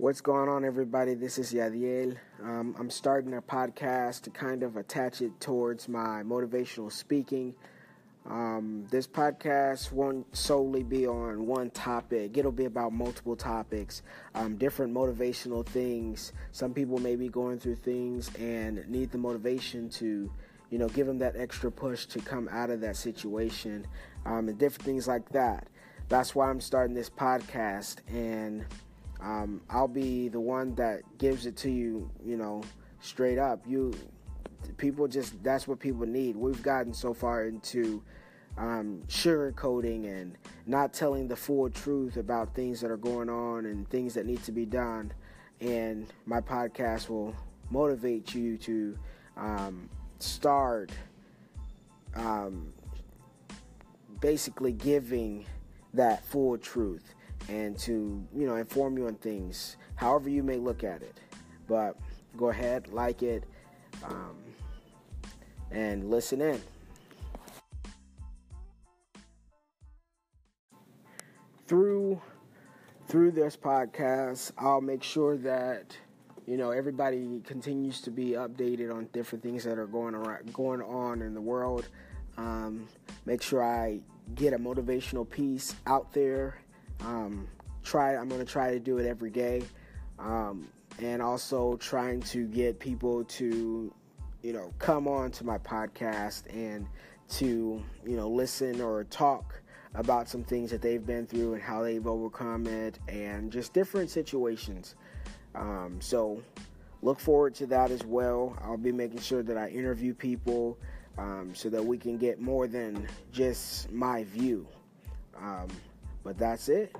What's going on, everybody? This is Yadiel. Um, I'm starting a podcast to kind of attach it towards my motivational speaking. Um, this podcast won't solely be on one topic, it'll be about multiple topics, um, different motivational things. Some people may be going through things and need the motivation to, you know, give them that extra push to come out of that situation, um, and different things like that. That's why I'm starting this podcast and um, I'll be the one that gives it to you, you know, straight up. You people just that's what people need. We've gotten so far into um, sugarcoating and not telling the full truth about things that are going on and things that need to be done. And my podcast will motivate you to um, start um, basically giving that full truth and to you know inform you on things however you may look at it. But go ahead like it um, and listen in. Through through this podcast i'll make sure that you know everybody continues to be updated on different things that are going around going on in the world. Um, make sure i get a motivational piece out there um, try. I'm to try to do it every day, um, and also trying to get people to, you know, come on to my podcast and to, you know, listen or talk about some things that they've been through and how they've overcome it, and just different situations. Um, so look forward to that as well. I'll be making sure that I interview people um, so that we can get more than just my view. Um, but that's it.